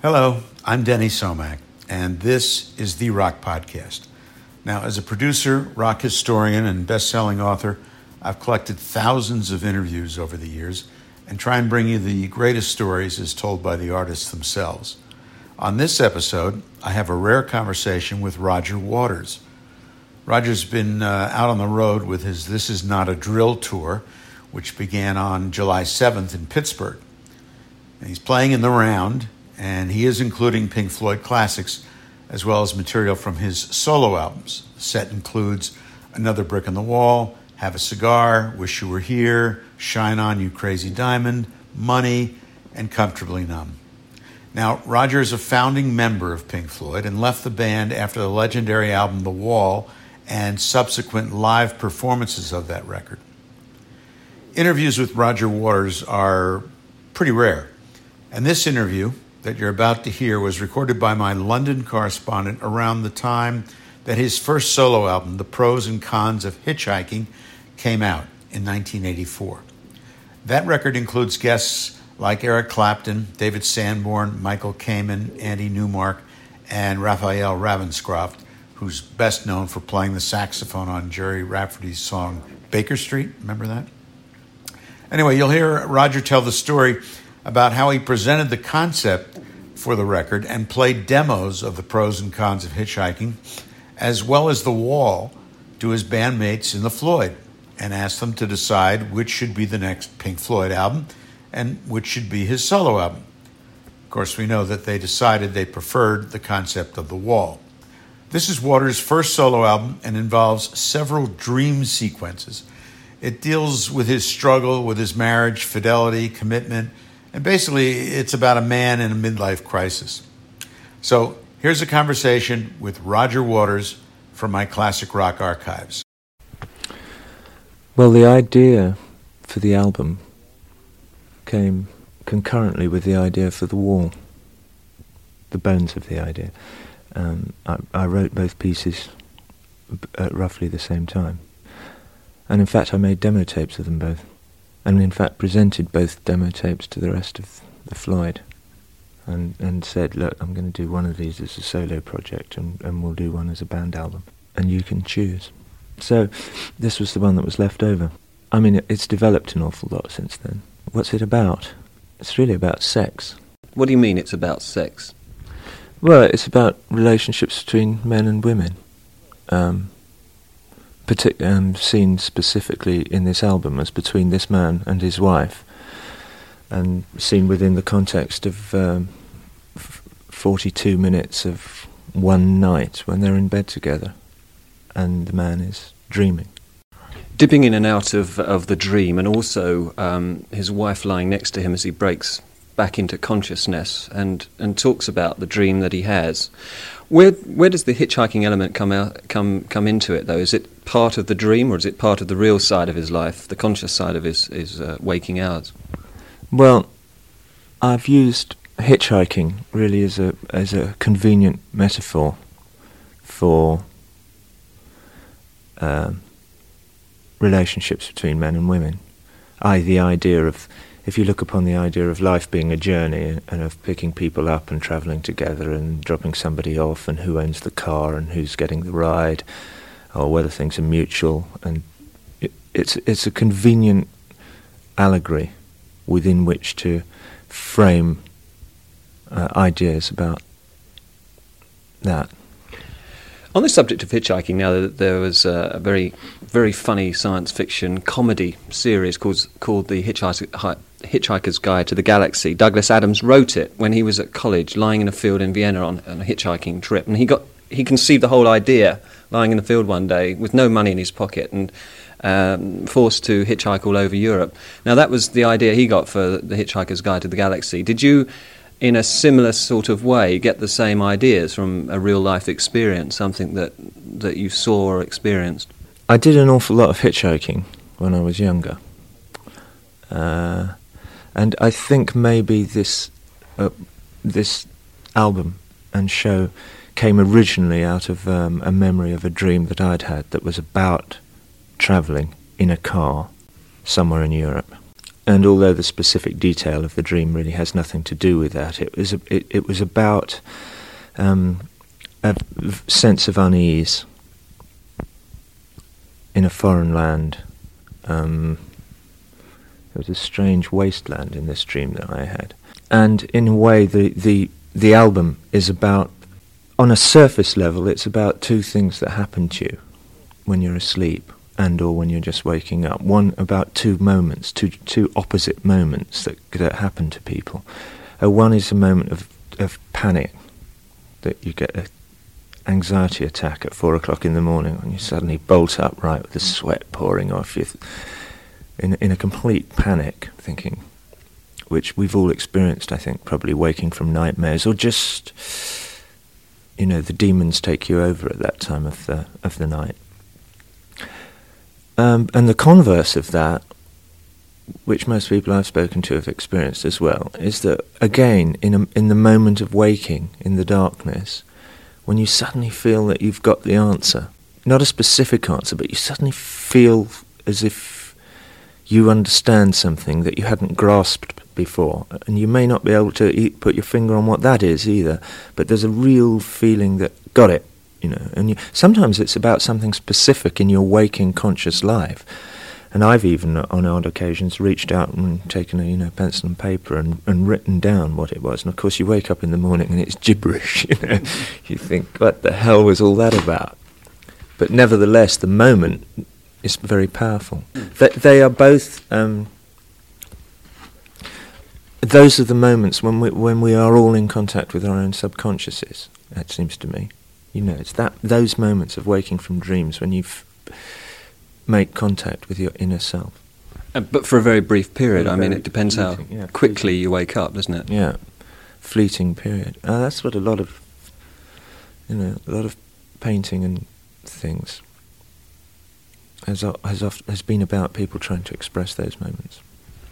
Hello, I'm Denny Somach, and this is the Rock Podcast. Now, as a producer, rock historian, and best selling author, I've collected thousands of interviews over the years and try and bring you the greatest stories as told by the artists themselves. On this episode, I have a rare conversation with Roger Waters. Roger's been uh, out on the road with his This Is Not a Drill tour, which began on July 7th in Pittsburgh. And he's playing in the round, and he is including Pink Floyd classics as well as material from his solo albums. The set includes Another Brick in the Wall, Have a Cigar, Wish You Were Here, Shine On You Crazy Diamond, Money, and Comfortably Numb. Now, Roger is a founding member of Pink Floyd and left the band after the legendary album The Wall and subsequent live performances of that record. Interviews with Roger Waters are pretty rare. And this interview that you're about to hear was recorded by my London correspondent around the time that his first solo album, The Pros and Cons of Hitchhiking, came out in 1984. That record includes guests like Eric Clapton, David Sanborn, Michael Kamen, Andy Newmark, and Raphael Ravenscroft, who's best known for playing the saxophone on Gerry Rafferty's song Baker Street. Remember that? Anyway, you'll hear Roger tell the story about how he presented the concept for the record and played demos of the pros and cons of hitchhiking, as well as The Wall, to his bandmates in The Floyd and asked them to decide which should be the next Pink Floyd album and which should be his solo album. Of course, we know that they decided they preferred the concept of The Wall. This is Waters' first solo album and involves several dream sequences. It deals with his struggle with his marriage, fidelity, commitment, and basically it's about a man in a midlife crisis. So here's a conversation with Roger Waters from my classic rock archives. Well, the idea for the album came concurrently with the idea for the wall, the bones of the idea. Um, I, I wrote both pieces at roughly the same time. And in fact, I made demo tapes of them both. And in fact, presented both demo tapes to the rest of the Floyd. and, and said, look, I'm going to do one of these as a solo project and, and we'll do one as a band album. And you can choose. So this was the one that was left over. I mean, it's developed an awful lot since then. What's it about? It's really about sex. What do you mean it's about sex? Well, it's about relationships between men and women. Um, partic- um, seen specifically in this album as between this man and his wife, and seen within the context of um, f- 42 minutes of one night when they're in bed together, and the man is dreaming. Dipping in and out of, of the dream, and also um, his wife lying next to him as he breaks back into consciousness and, and talks about the dream that he has. Where where does the hitchhiking element come out come come into it though? Is it part of the dream or is it part of the real side of his life, the conscious side of his his uh, waking hours? Well, I've used hitchhiking really as a as a convenient metaphor for um, relationships between men and women. I the idea of if you look upon the idea of life being a journey and of picking people up and travelling together and dropping somebody off and who owns the car and who's getting the ride or whether things are mutual and it, it's it's a convenient allegory within which to frame uh, ideas about that. On the subject of hitchhiking, now there was a very, very funny science fiction comedy series called called the Hitchhiker's Guide to the Galaxy. Douglas Adams wrote it when he was at college, lying in a field in Vienna on, on a hitchhiking trip, and he got he conceived the whole idea lying in the field one day with no money in his pocket and um, forced to hitchhike all over Europe. Now that was the idea he got for the Hitchhiker's Guide to the Galaxy. Did you? in a similar sort of way, get the same ideas from a real life experience, something that, that you saw or experienced? I did an awful lot of hitchhiking when I was younger. Uh, and I think maybe this, uh, this album and show came originally out of um, a memory of a dream that I'd had that was about travelling in a car somewhere in Europe. And although the specific detail of the dream really has nothing to do with that, it was a, it, it was about um, a sense of unease in a foreign land. Um, there was a strange wasteland in this dream that I had, and in a way, the the the album is about, on a surface level, it's about two things that happen to you when you're asleep and or when you're just waking up. One about two moments, two two opposite moments that that happen to people. Uh, one is a moment of of panic that you get an anxiety attack at four o'clock in the morning when you suddenly bolt upright with the sweat pouring off you, in in a complete panic, thinking, which we've all experienced, I think, probably waking from nightmares or just. You know, the demons take you over at that time of the of the night. Um, and the converse of that, which most people I've spoken to have experienced as well, is that again, in a, in the moment of waking, in the darkness, when you suddenly feel that you've got the answer, not a specific answer, but you suddenly feel as if you understand something that you hadn't grasped before, and you may not be able to e- put your finger on what that is either, but there's a real feeling that got it, you know. And you, sometimes it's about something specific in your waking conscious life. And I've even, on odd occasions, reached out and taken a you know pencil and paper and, and written down what it was. And of course, you wake up in the morning and it's gibberish. You know, you think, what the hell was all that about? But nevertheless, the moment is very powerful. They, they are both. Um, those are the moments when we when we are all in contact with our own subconsciouses. It seems to me. You know, it's that those moments of waking from dreams when you make contact with your inner self. Uh, but for a very brief period. A I mean, it depends fleeting, how yeah, quickly fleeting. you wake up, doesn't it? Yeah, fleeting period. Uh, that's what a lot of, you know, a lot of painting and things has has has been about people trying to express those moments.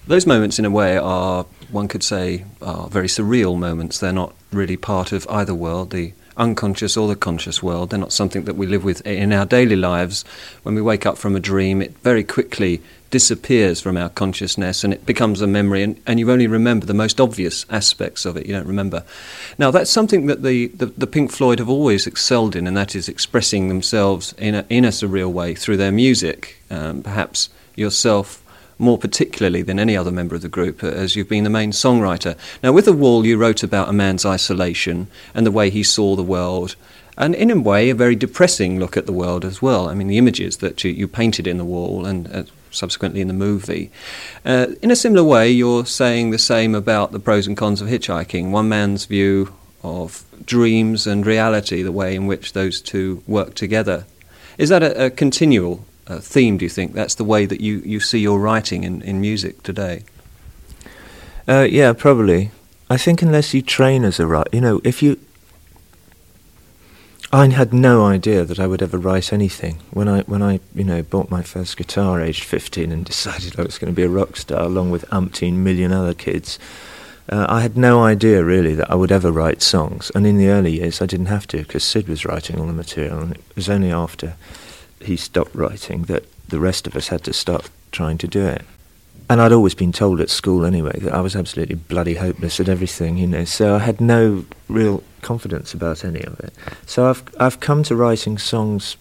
Those moments, in a way, are one could say are very surreal moments. They're not really part of either world, the unconscious or the conscious world. They're not something that we live with in our daily lives. When we wake up from a dream, it very quickly disappears from our consciousness and it becomes a memory, and, and you only remember the most obvious aspects of it. You don't remember. Now, that's something that the, the, the Pink Floyd have always excelled in, and that is expressing themselves in a, in a surreal way through their music. Um, perhaps yourself more particularly than any other member of the group, uh, as you've been the main songwriter. Now, with The Wall, you wrote about a man's isolation and the way he saw the world, and in a way, a very depressing look at the world as well. I mean, the images that you, you painted in The Wall and uh, subsequently in the movie. Uh, in a similar way, you're saying the same about the pros and cons of hitchhiking. One man's view of dreams and reality, the way in which those two work together. Is that a, a continual uh, theme, do you think? That's the way that you, you see your writing in, in music today? Uh, yeah, probably. I think unless you train as a writer, you know, if you I had no idea that I would ever write anything. When I, when I, you know, bought my first guitar aged 15 and decided I was going to be a rock star along with umpteen million other kids, uh, I had no idea really that I would ever write songs. And in the early years, I didn't have to because Sid was writing all the material, and it was only after he stopped writing that the rest of us had to start trying to do it and I'd always been told at school anyway that I was absolutely bloody hopeless at everything, you know. So I had no real confidence about any of it. So I've I've come to writing songs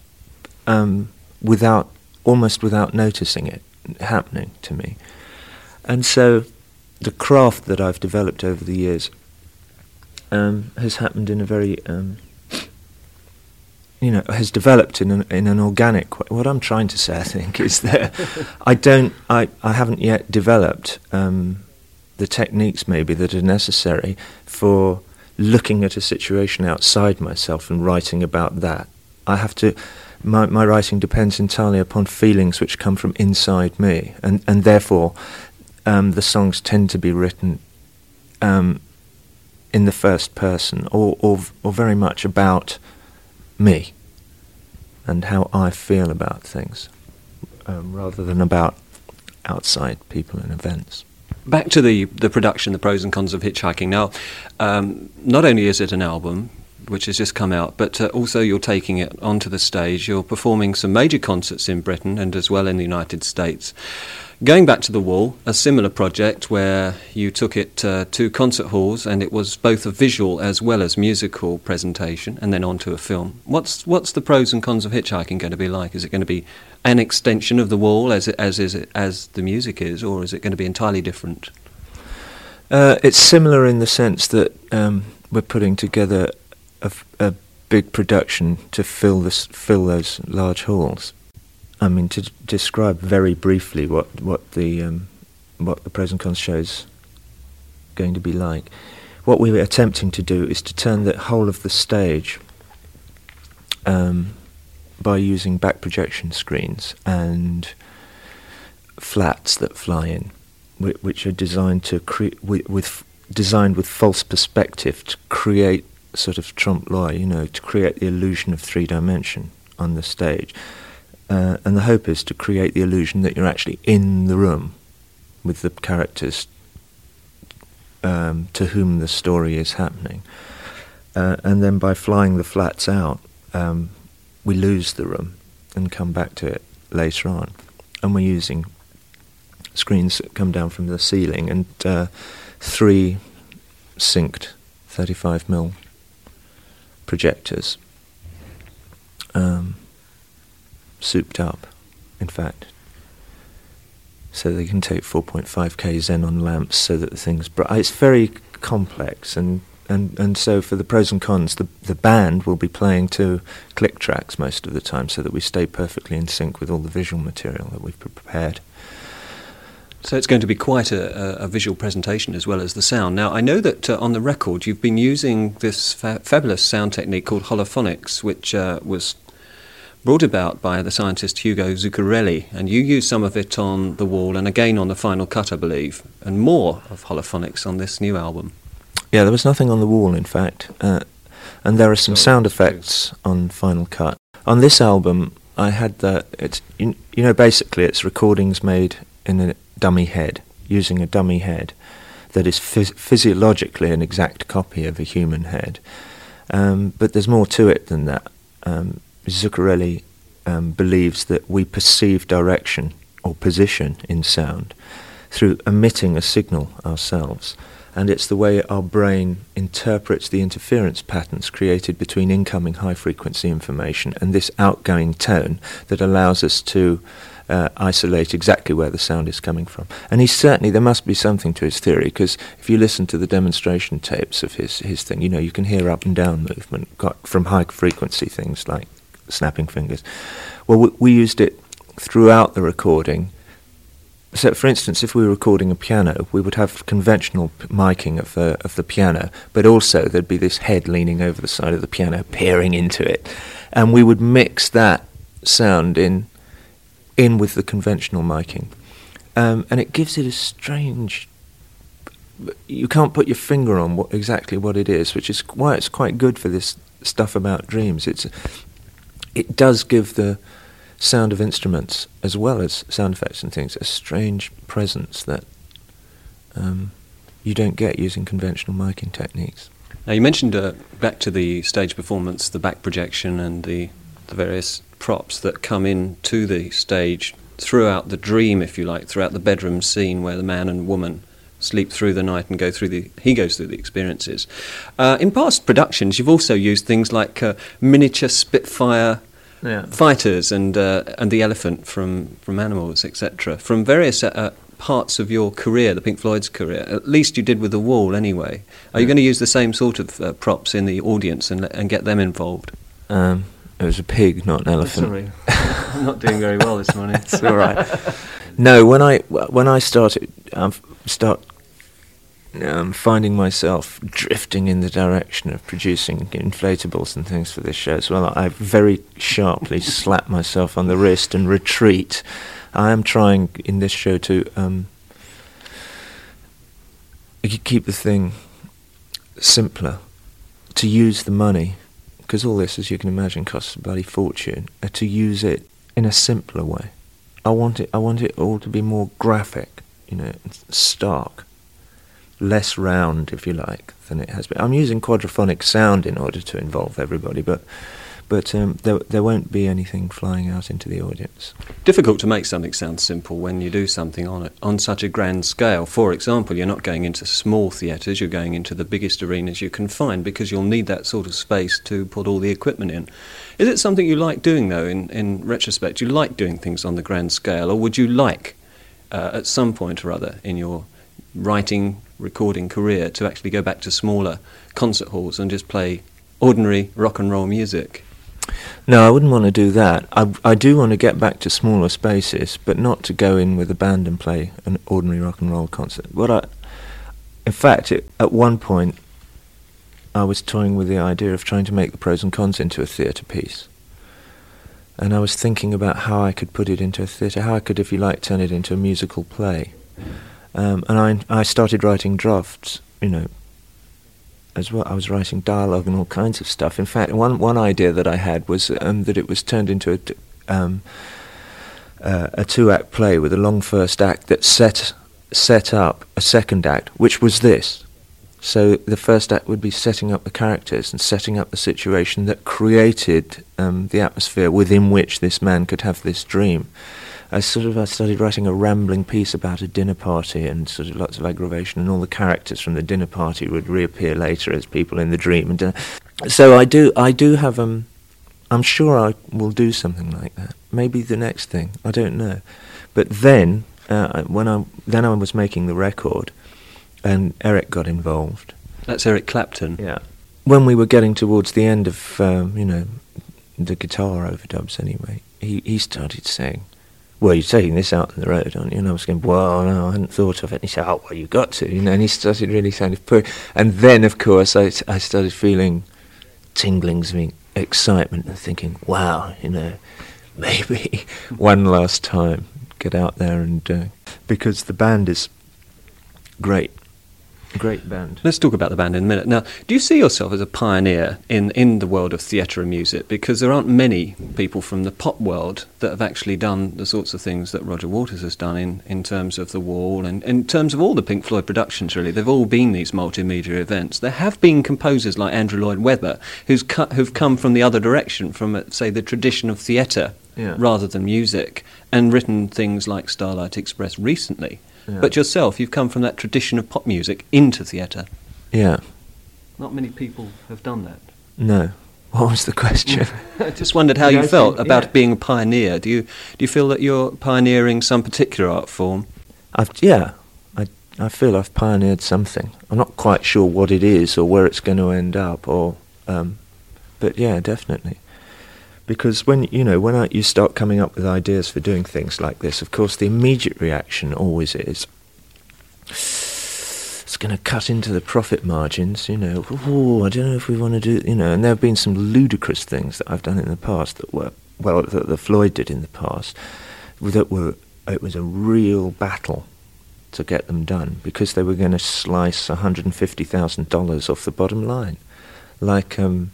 um, without almost without noticing it happening to me, and so the craft that I've developed over the years um, has happened in a very um, you know, has developed in an, in an organic way. What I'm trying to say, I think, is that I don't, I, I haven't yet developed um, the techniques maybe that are necessary for looking at a situation outside myself and writing about that. I have to, my, my writing depends entirely upon feelings which come from inside me, and, and therefore um, the songs tend to be written um, in the first person or, or, or very much about me and how I feel about things um, rather than about outside people and events. Back to the, the production, the pros and cons of hitchhiking. Now, um, not only is it an album, which has just come out, but uh, also you're taking it onto the stage. You're performing some major concerts in Britain and as well in the United States. Going back to the wall, a similar project where you took it uh, to concert halls and it was both a visual as well as musical presentation and then onto a film. What's what's the pros and cons of hitchhiking going to be like? Is it going to be an extension of the wall as it, as is it, as the music is, or is it going to be entirely different? Uh, it's similar in the sense that um, we're putting together a, a big production to fill this fill those large halls. I mean, to d- describe very briefly what what the um, what the present cons show's going to be like. What we were attempting to do is to turn the whole of the stage um, by using back projection screens and flats that fly in, wh- which are designed to with, with designed with false perspective to create sort of trompe l'oeil, you know, to create the illusion of three dimension on the stage. Uh, and the hope is to create the illusion that you're actually in the room with the characters um, to whom the story is happening. Uh, and then by flying the flats out, um, we lose the room and come back to it later on. And we're using screens that come down from the ceiling and uh, three synced 35mm projectors. Um, souped up, in fact. So they can take 4.5k xenon lamps so that the thing's. It's very complex, and, and, and so for the pros and cons, the, the band will be playing to click tracks most of the time so that we stay perfectly in sync with all the visual material that we've prepared. So it's going to be quite a, a, visual presentation as well as the sound. Now, I know that uh, on the record you've been using this fa- fabulous sound technique called holophonics, which uh, was brought about by the scientist Hugo Zuccarelli, and you used some of it on the wall and again on the final cut, I believe, and more of holophonics on this new album. Yeah, there was nothing on the wall, in fact, uh, and there are some sound effects on Final Cut. On this album, I had the it's you, you know basically it's recordings made in a dummy head using a dummy head that is phys- physiologically an exact copy of a human head Um, but there's more to it than that. Um, Zuccarelli um, believes that we perceive direction or position in sound through emitting a signal ourselves. And it's the way our brain interprets the interference patterns created between incoming high frequency information and this outgoing tone that allows us to uh, isolate exactly where the sound is coming from. And he certainly, there must be something to his theory, because if you listen to the demonstration tapes of his, his thing, you know, you can hear up and down movement got from high frequency things like snapping fingers. Well, we, we used it throughout the recording. So, for instance, if we were recording a piano, we would have conventional p- miking of the of the piano, but also there'd be this head leaning over the side of the piano, peering into it, and we would mix that sound in in with the conventional miking, um, and it gives it a strange. You can't put your finger on what exactly what it is, which is why it's quite good for this stuff about dreams. It's it does give the sound of instruments as well as sound effects and things a strange presence that um, you don't get using conventional miking techniques. Now you mentioned uh, back to the stage performance, the back projection, and the the various props that come in to the stage throughout the dream, if you like, throughout the bedroom scene where the man and woman sleep through the night and go through the he goes through the experiences. Uh, in past productions, you've also used things like uh, miniature Spitfire Yeah. fighters and uh, and the elephant from from Animals, etc. From various uh, parts of your career, the Pink Floyd's career. At least you did with the wall, anyway. Are you going to use the same sort of uh, props in the audience and and get them involved? Um, it was a pig, not an elephant. Sorry, I'm not doing very well this morning. It's all right. No, when I when I started um, start um, finding myself drifting in the direction of producing inflatables and things for this show as well, I very sharply slap myself on the wrist and retreat. I am trying in this show to um, keep the thing simpler, to use the money, because all this, as you can imagine, costs a bloody fortune. Uh, to use it in a simpler way. I want it. I want it all to be more graphic, you know, stark, less round, if you like, than it has been. I'm using quadraphonic sound in order to involve everybody, but but um, there there won't be anything flying out into the audience. Difficult to make something sound simple when you do something on it on such a grand scale. For example, you're not going into small theatres; you're going into the biggest arenas you can find because you'll need that sort of space to put all the equipment in. Is it something you like doing, though? In in retrospect, you like doing things on the grand scale, or would you like, uh, at some point or other in your writing, recording career, to actually go back to smaller concert halls and just play ordinary rock and roll music? No, I wouldn't want to do that. I, I do want to get back to smaller spaces, but not to go in with a band and play an ordinary rock and roll concert. What I, in fact, it, at one point, I was toying with the idea of trying to make the pros and cons into a theatre piece. And I was thinking about how I could put it into a theatre, how I could, if you like, turn it into a musical play. Um, and I, I started writing drafts, you know, as well. I was writing dialogue and all kinds of stuff. In fact, one one idea that I had was um, that it was turned into a um, uh, a two act play with a long first act that set set up a second act, which was this. So the first act would be setting up the characters and setting up the situation that created um, the atmosphere within which this man could have this dream. I sort of I started writing a rambling piece about a dinner party and sort of lots of aggravation, and all the characters from the dinner party would reappear later as people in the dream. And uh, so I do I do have um, I'm sure I will do something like that. Maybe the next thing I don't know, but then uh, when I then I was making the record, and Eric got involved. That's Eric Clapton. Yeah. When we were getting towards the end of, um, you know, the guitar overdubs anyway, he, he started saying, well, you're taking this out on the road, aren't you? And I was going, well, no, I hadn't thought of it. And he said, oh, well, you've got to, you know, and he started really sounding poor. And then, of course, I, I started feeling tinglings of excitement and thinking, wow, you know, maybe one last time get out there and, uh, because the band is great. Great band. Let's talk about the band in a minute. Now, do you see yourself as a pioneer in, in the world of theatre and music? Because there aren't many people from the pop world that have actually done the sorts of things that Roger Waters has done in, in terms of The Wall and in terms of all the Pink Floyd productions, really. They've all been these multimedia events. There have been composers like Andrew Lloyd Webber who's cu- who've come from the other direction, from, uh, say, the tradition of theatre Yeah. rather than music, and written things like Starlight Express recently. Yeah. But yourself, you've come from that tradition of pop music into theatre. Yeah. Not many people have done that. No. What was the question? I just wondered how Yeah, you I felt think- about yeah. being a pioneer. Do you do you feel that you're pioneering some particular art form? I've yeah, I I feel I've pioneered something. I'm not quite sure what it is or where it's going to end up, or um, but yeah, definitely. Because when you know when I, you start coming up with ideas for doing things like this, of course, the immediate reaction always is it's going to cut into the profit margins. You know, I don't know if we want to do. You know, and there have been some ludicrous things that I've done in the past that were well that the Floyd did in the past that were it was a real battle to get them done because they were going to slice $150,000 off the bottom line. Like um,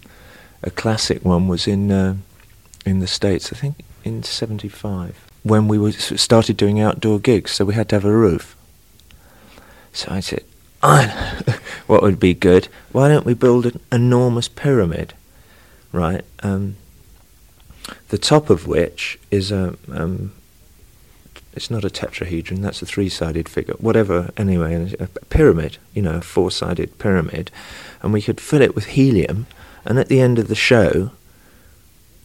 a classic one was in uh, in the States, I think in 75, when we were, started doing outdoor gigs, so we had to have a roof. So I said, I, what would be good? Why don't we build an enormous pyramid, right? Um, the top of which is a um, it's not a tetrahedron, that's a three-sided figure. Whatever, anyway, a, a pyramid, you know, a four-sided pyramid, and we could fill it with helium, and at the end of the show,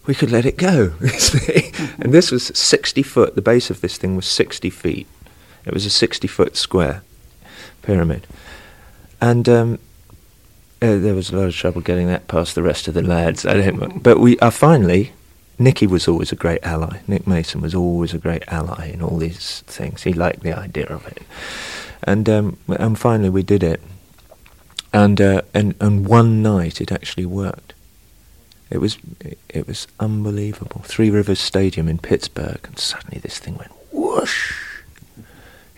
we could let it go. and this was 60 foot. The base of this thing was 60 feet. It was a 60-foot square pyramid, and um, uh, there was a lot of trouble getting that past the rest of the lads. But we uh, finally Nicky was always a great ally. Nick Mason was always a great ally in all these things. He liked the idea of it, and um, and finally we did it. And uh, and and one night it actually worked. It was it, was unbelievable. Three Rivers Stadium in Pittsburgh, and suddenly this thing went whoosh.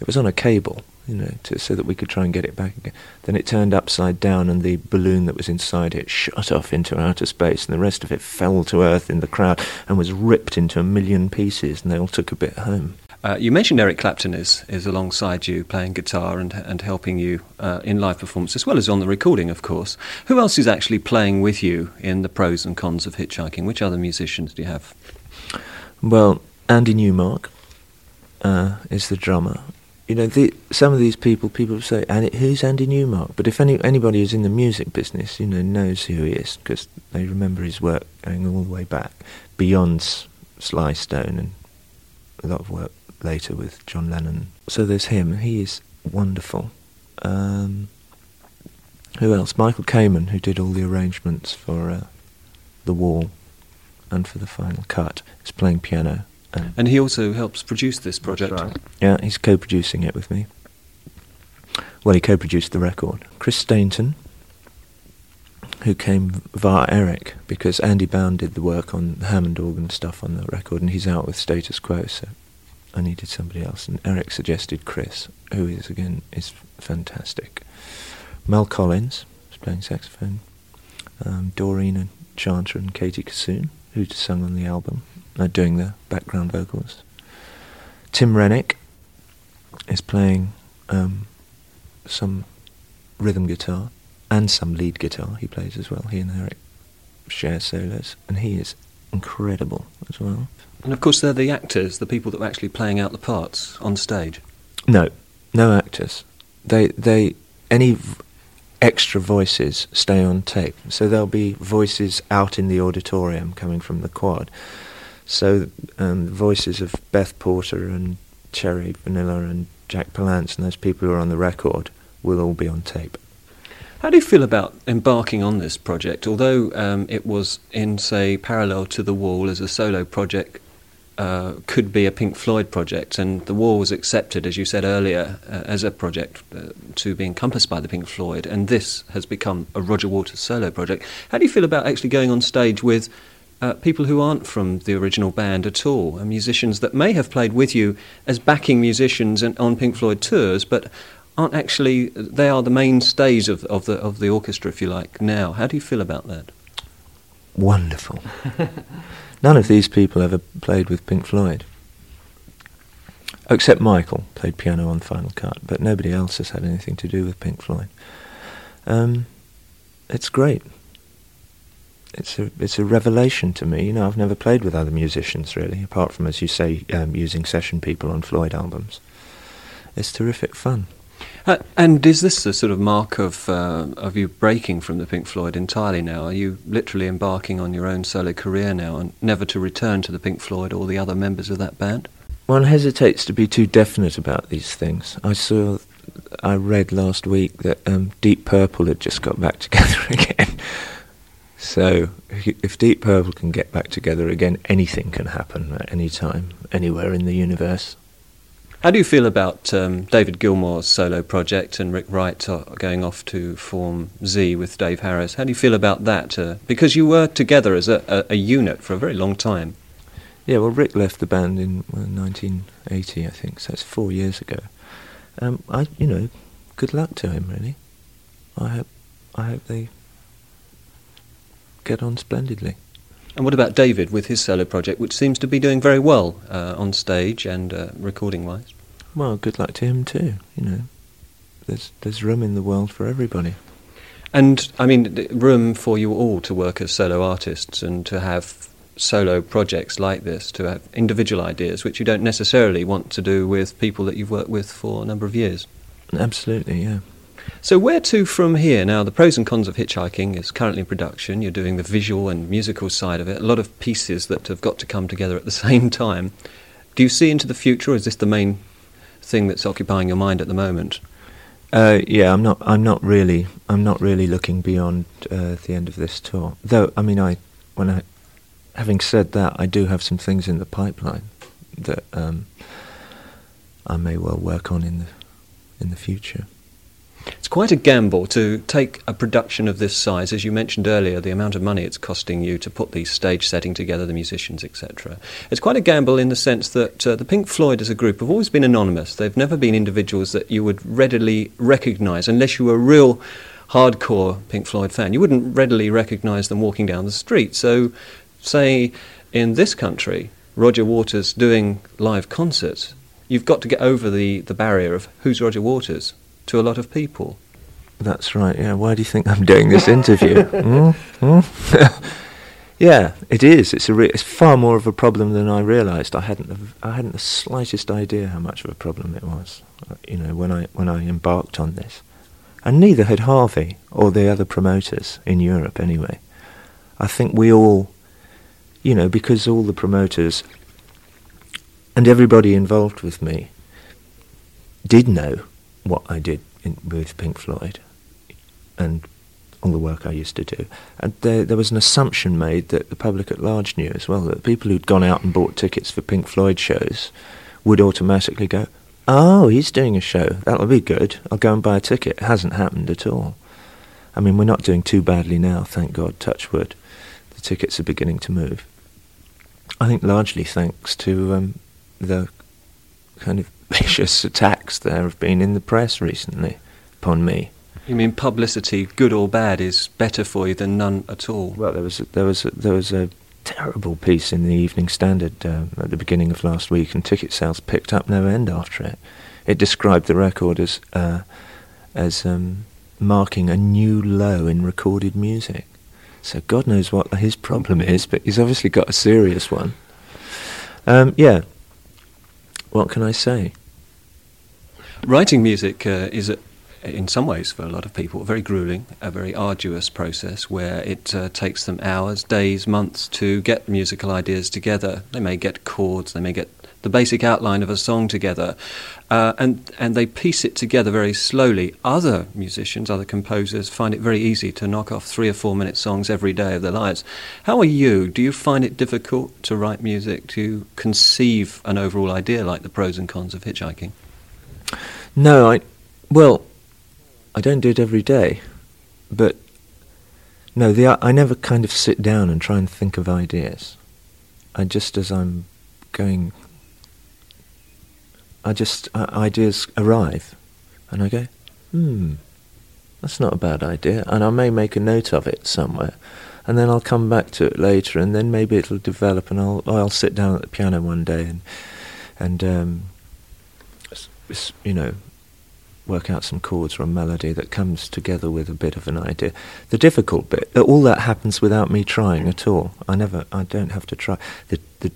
It was on a cable, you know, to, so that we could try and get it back again. Then it turned upside down, and the balloon that was inside it shot off into outer space, and the rest of it fell to earth in the crowd and was ripped into a million pieces, and they all took a bit home. Uh, you mentioned Eric Clapton is, is alongside you playing guitar and, and helping you uh, in live performance, as well as on the recording, of course. Who else is actually playing with you in the pros and cons of hitchhiking? Which other musicians do you have? Well, Andy Newmark uh, is the drummer. You know, the, some of these people, people say, "And who's Andy Newmark?" But if any anybody who's in the music business, you know, knows who he is because they remember his work going all the way back beyond Sly Stone and a lot of work later with John Lennon. So there's him. He is wonderful. Um, who else? Michael Kamen, who did all the arrangements for uh, the Wall and for the final cut, is playing piano. And And he also helps produce this project. yeah, he's co-producing it with me. Well, he co-produced the record. Chris Stainton, who came via Eric, because Andy Bown did the work on the Hammond organ stuff on the record, and he's out with Status Quo, so I needed somebody else. And Eric suggested Chris, who is again is fantastic. Mel Collins is playing saxophone. Um, Doreen Chanter and Katie Kissoon, who sung on the album, are doing the background vocals. Tim Renwick is playing um, some rhythm guitar and some lead guitar. He plays as well. He and Eric share solos, and he is incredible as well. And of course, they're the actors, the people that are actually playing out the parts on stage. No, no actors. They they any v- extra voices stay on tape. So there'll be voices out in the auditorium coming from the quad. So um, the voices of Beth Porter and Cherry Vanilla and Jack Palance and those people who are on the record will all be on tape. How do you feel about embarking on this project? Although um, it was in, say, parallel to The Wall as a solo project, uh, could be a Pink Floyd project, and The Wall was accepted, as you said earlier, uh, as a project uh, to be encompassed by the Pink Floyd, and this has become a Roger Waters solo project. How do you feel about actually going on stage with uh, people who aren't from the original band at all, and musicians that may have played with you as backing musicians and on Pink Floyd tours, but aren't actually they are the mainstays of, of the of the orchestra, if you like. Now, how do you feel about that? Wonderful. None of these people ever played with Pink Floyd, except Michael played piano on Final Cut, but nobody else has had anything to do with Pink Floyd. Um, it's great. It's a it's a revelation to me. You know, I've never played with other musicians really, apart from as you say, um, using session people on Floyd albums. It's terrific fun. Uh, and is this the sort of mark of uh, of you breaking from the Pink Floyd entirely now? Are you literally embarking on your own solo career now, and never to return to the Pink Floyd or the other members of that band? One hesitates to be too definite about these things. I saw, I read last week that um, Deep Purple had just got back together again. so if Deep Purple can get back together again, anything can happen at any time, anywhere in the universe. How do you feel about um, David Gilmour's solo project and Rick Wright uh, going off to form Zee with Dave Harris? How do you feel about that? Uh, because you were together as a, a, a, unit for a very long time. Yeah, well, Rick left the band in well, 1980, I think, so it's four years ago. Um, I, you know, good luck to him, really. I hope, I hope they get on splendidly. And what about David with his solo project, which seems to be doing very well uh, on stage and uh, recording wise? Well, good luck to him too. You know, there's there's room in the world for everybody. And I mean, room for you all to work as solo artists and to have solo projects like this, to have individual ideas, which you don't necessarily want to do with people that you've worked with for a number of years. Absolutely, yeah. So where to from here? Now, the pros and cons of hitchhiking is currently in production. You're doing the visual and musical side of it. A lot of pieces that have got to come together at the same time. Do you see into the future, or is this the main thing that's occupying your mind at the moment? Uh, yeah, I'm not. I'm not really. I'm not really looking beyond uh, the end of this tour. Though, I mean, I when I, having said that, I do have some things in the pipeline that um, I may well work on in the in the future. It's quite a gamble to take a production of this size, as you mentioned earlier, the amount of money it's costing you to put the stage setting together, the musicians, etc. It's quite a gamble in the sense that uh, the Pink Floyd as a group have always been anonymous. They've never been individuals that you would readily recognise unless you were a real hardcore Pink Floyd fan. You wouldn't readily recognise them walking down the street. So, say in this country, Roger Waters doing live concerts, you've got to get over the, the barrier of who's Roger Waters to a lot of people. That's right. Yeah. Why do you think I'm doing this interview? mm? Mm? yeah, it is. It's a. Re- it's far more of a problem than I realised. I hadn't. I hadn't the slightest idea how much of a problem it was. Uh, you know, when I when I embarked on this, and neither had Harvey or the other promoters in Europe. Anyway, I think we all, you know, because all the promoters and everybody involved with me did know what I did in, with Pink Floyd and all the work I used to do. And there, there was an assumption made that the public at large knew as well, that people who'd gone out and bought tickets for Pink Floyd shows would automatically go, oh, he's doing a show, that'll be good, I'll go and buy a ticket. It hasn't happened at all. I mean, we're not doing too badly now, thank God, touch wood. The tickets are beginning to move. I think largely thanks to um, the kind of vicious attacks there have been in the press recently upon me. You mean publicity, good or bad, is better for you than none at all? Well, there was a, there was a, there was a terrible piece in the Evening Standard uh, at the beginning of last week, and ticket sales picked up no end after it. It described the record as uh, as um, marking a new low in recorded music. So God knows what his problem is, but he's obviously got a serious one. Um, yeah, what can I say? Writing music uh, is, a, in some ways, for a lot of people, very grueling, a very arduous process where it uh, takes them hours, days, months to get musical ideas together. They may get chords, they may get the basic outline of a song together, uh, and and they piece it together very slowly. Other musicians, other composers, find it very easy to knock off three or four minute songs every day of their lives. How are you? Do you find it difficult to write music to conceive an overall idea like the pros and cons of hitchhiking? No, I well, I don't do it every day, but no, the I never kind of sit down and try and think of ideas. I just as I'm going I just uh, ideas arrive And I go, hmm, that's not a bad idea. And I may make a note of it somewhere. And then I'll come back to it later, and then maybe it'll develop, and I'll I'll sit down at the piano one day and and um, you know work out some chords or a melody that comes together with a bit of an idea. The difficult bit, all that happens without me trying at all. I never, I don't have to try. The, the,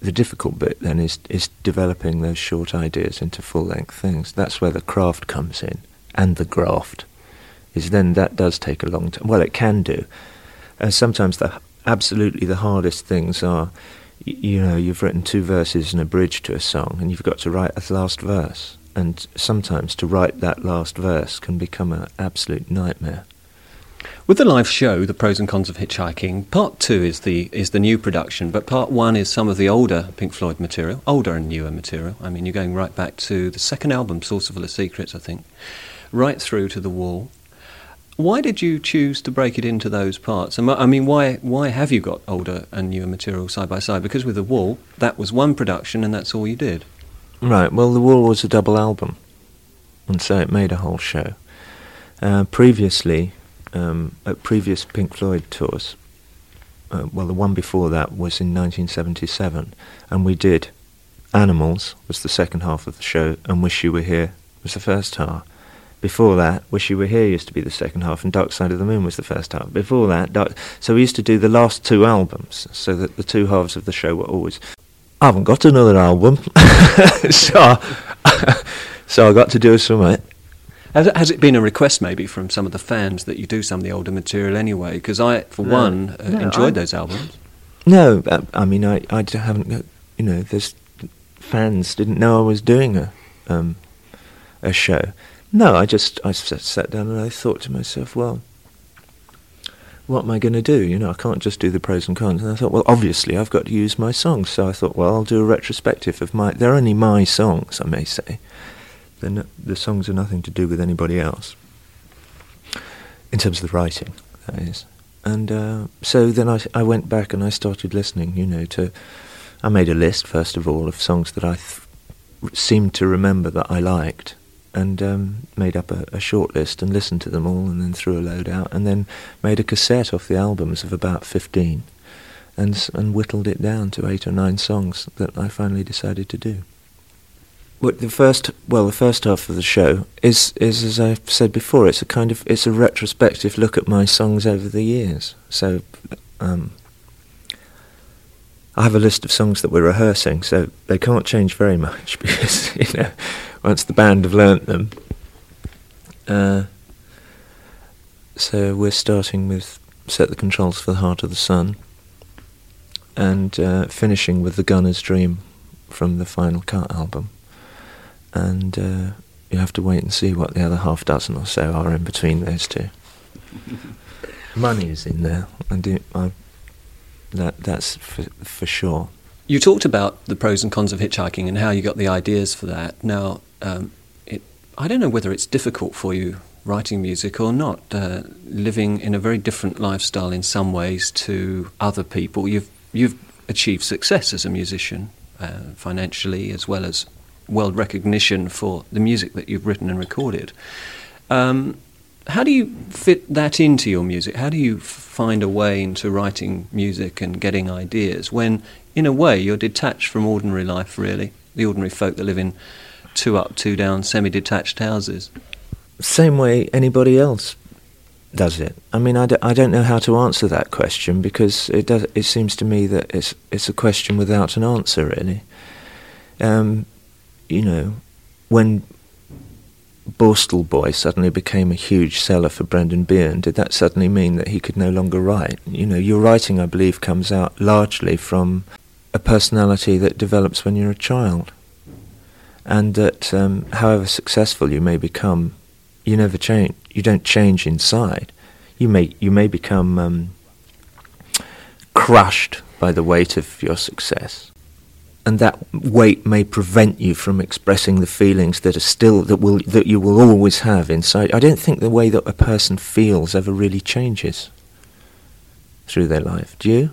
the difficult bit then is, is developing those short ideas into full-length things. That's where the craft comes in, and the graft. Is then that does take a long time. Well, it can do. Uh, sometimes the absolutely the hardest things are, you know, you've written two verses and a bridge to a song, and you've got to write a last verse and sometimes to write that last verse can become an absolute nightmare. With the live show, the pros and cons of hitchhiking, part two is the is the new production, but part one is some of the older Pink Floyd material, older and newer material. I mean, you're going right back to the second album, Saucerful of Secrets, I think, right through to the Wall. Why did you choose to break it into those parts? I mean, why why have you got older and newer material side by side? Because with the Wall, that was one production, and that's all you did. Right, well, The Wall was a double album, and so it made a whole show. Uh, previously, um, at previous Pink Floyd tours, uh, well, the one before that was in 1977, and we did Animals was the second half of the show, and Wish You Were Here was the first half. Before that, Wish You Were Here used to be the second half, and Dark Side of the Moon was the first half. Before that, Dark, so we used to do the last two albums, so that the two halves of the show were always I haven't got another album, so so I got to do something. Has, has it been a request maybe from some of the fans that you do some of the older material anyway? Because I, for no, one, uh, no, enjoyed I, those albums. No, uh, I mean I, I haven't. Got, you know, there's fans didn't know I was doing a um, a show. No, I just I sat down and I thought to myself, well, what am I going to do? You know, I can't just do the pros and cons. And I thought, well, obviously, I've got to use my songs. So I thought, well, I'll do a retrospective of my. They're only my songs, I may say. No, the songs are nothing to do with anybody else. In terms of the writing, that is. And uh, so then I, I went back and I started listening, you know, to. I made a list, first of all, of songs that I th- seemed to remember that I liked and um, made up a, a, short list and listened to them all and then threw a load out and then made a cassette off the albums of about 15 and, and whittled it down to eight or nine songs that I finally decided to do. But the first, well, the first half of the show is, is as I've said before, it's a kind of, it's a retrospective look at my songs over the years. So, um, I have a list of songs that we're rehearsing, so they can't change very much because you know once the band have learnt them. Uh, so we're starting with Set the Controls for the Heart of the Sun and uh, finishing with The Gunner's Dream from the Final Cut album. And uh, you have to wait and see what the other half dozen or so are in between those two. Money is in there. I, that that's for for sure. You talked about the pros and cons of hitchhiking and how you got the ideas for that. Now, um, it, I don't know whether it's difficult for you writing music or not, uh, living in a very different lifestyle in some ways to other people. You've you've achieved success as a musician, uh, financially as well as world recognition for the music that you've written and recorded. Um, how do you fit that into your music? How do you find a way into writing music and getting ideas when, in a way, you're detached from ordinary life, really? The ordinary folk that live in two up, two down, semi detached houses? Same way anybody else does it. I mean, I d- I don't know how to answer that question because it does. It seems to me that it's it's a question without an answer, really. Um, you know, when Borstal Boy suddenly became a huge seller for Brendan Behan, did that suddenly mean that he could no longer write? You know, your writing, I believe, comes out largely from a personality that develops when you're a child. And that um, however successful you may become, you never change. You don't change inside. You may you may become um, crushed by the weight of your success, and that weight may prevent you from expressing the feelings that are still that will that you will always have inside. I don't think the way that a person feels ever really changes through their life. Do you?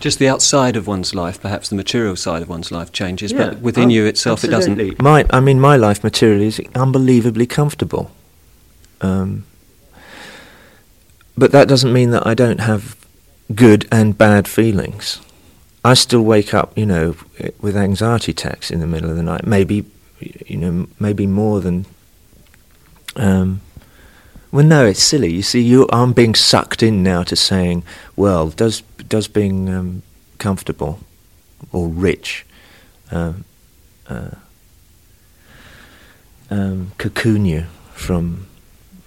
Just the outside of one's life, perhaps the material side of one's life changes, Yeah, but within you itself, absolutely. it doesn't. My, I mean, my life materially is unbelievably comfortable. Um, but that doesn't mean that I don't have good and bad feelings. I still wake up, you know, with anxiety attacks in the middle of the night. Maybe, you know, maybe more than. Um, well, no, it's silly. You see, you, I'm being sucked in now to saying, well, does does being um, comfortable or rich um, uh, um, cocoon you from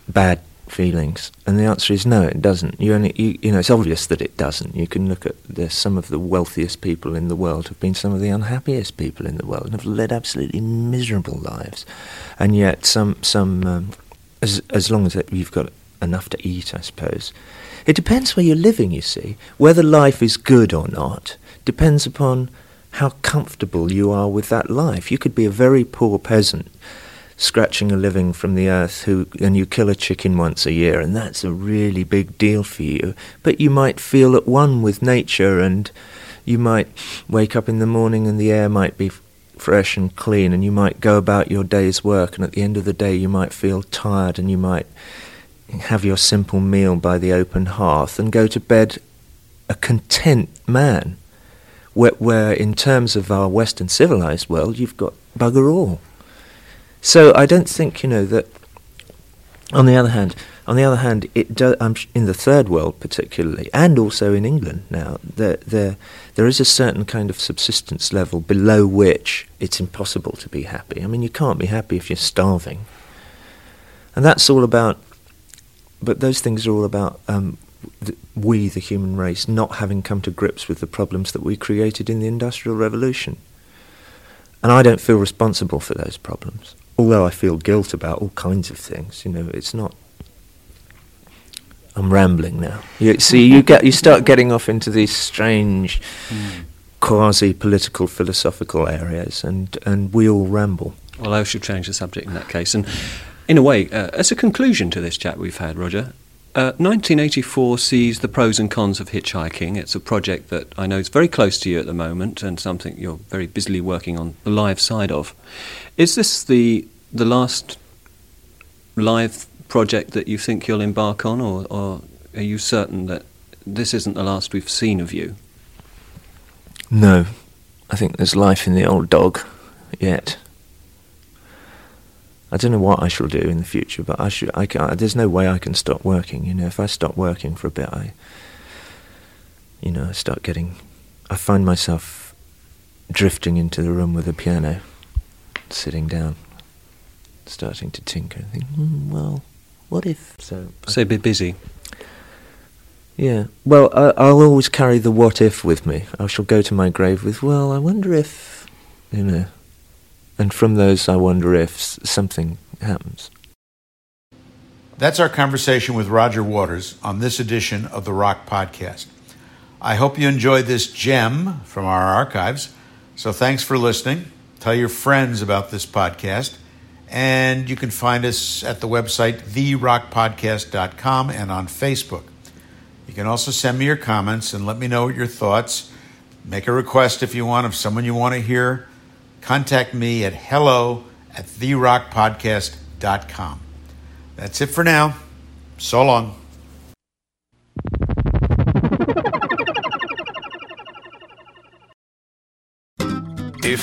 bad feelings? And the answer is no, it doesn't. You only, you, you know, it's obvious that it doesn't. You can look at the, some of the wealthiest people in the world have been some of the unhappiest people in the world and have led absolutely miserable lives, and yet some some um, as as long as you've got enough to eat, I suppose. It depends where you're living. You see, whether life is good or not depends upon how comfortable you are with that life. You could be a very poor peasant scratching a living from the earth who and you kill a chicken once a year and that's a really big deal for you. But you might feel at one with nature and you might wake up in the morning and the air might be fresh and clean and you might go about your day's work and at the end of the day you might feel tired and you might have your simple meal by the open hearth and go to bed a content man. Where, where in terms of our western civilized world you've got bugger all so I don't think you know that. On the other hand, on the other hand, it do, in the third world particularly, and also in England now, there, there there is a certain kind of subsistence level below which it's impossible to be happy. I mean, you can't be happy if you're starving, and that's all about. But those things are all about um, we, the human race, not having come to grips with the problems that we created in the Industrial Revolution. And I don't feel responsible for those problems although I feel guilt about all kinds of things, you know, it's not. I'm rambling now. You see, you get you start getting off into these strange, quasi-political, philosophical areas, and and we all ramble. Well, I should change the subject in that case. And in a way, uh, as a conclusion to this chat we've had, Roger, uh, 1984 sees the pros and cons of hitchhiking. It's a project that I know is very close to you at the moment and something you're very busily working on the live side of. Is this the the last live project that you think you'll embark on, or, or are you certain that this isn't the last we've seen of you? No, I think there's life in the old dog yet. I don't know what I shall do in the future, but I should. I there's no way I can stop working. You know, if I stop working for a bit, I, you know, I start getting. I find myself drifting into the room with a piano, sitting down, starting to tinker, think, hmm, well, what if? So, So be busy. yeah. Well, I, I'll always carry the what if with me. I shall go to my grave with, well, I wonder if, you know. And from those, I wonder if something happens. That's our conversation with Roger Waters on this edition of the Rock Podcast. I hope you enjoyed this gem from our archives. So thanks for listening. Tell your friends about this podcast. And you can find us at the website therockpodcast.com and on Facebook. You can also send me your comments and let me know your thoughts. Make a request if you want, of someone you want to hear. Contact me at hello at therockpodcast.com. That's it for now. So long.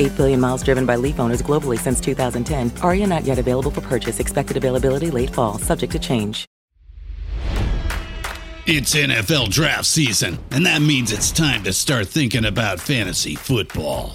8 billion miles driven by Leaf owners globally since 2010. Ariya not yet available for purchase. Expected availability late fall, subject to change. It's NFL draft season, and that means it's time to start thinking about fantasy football.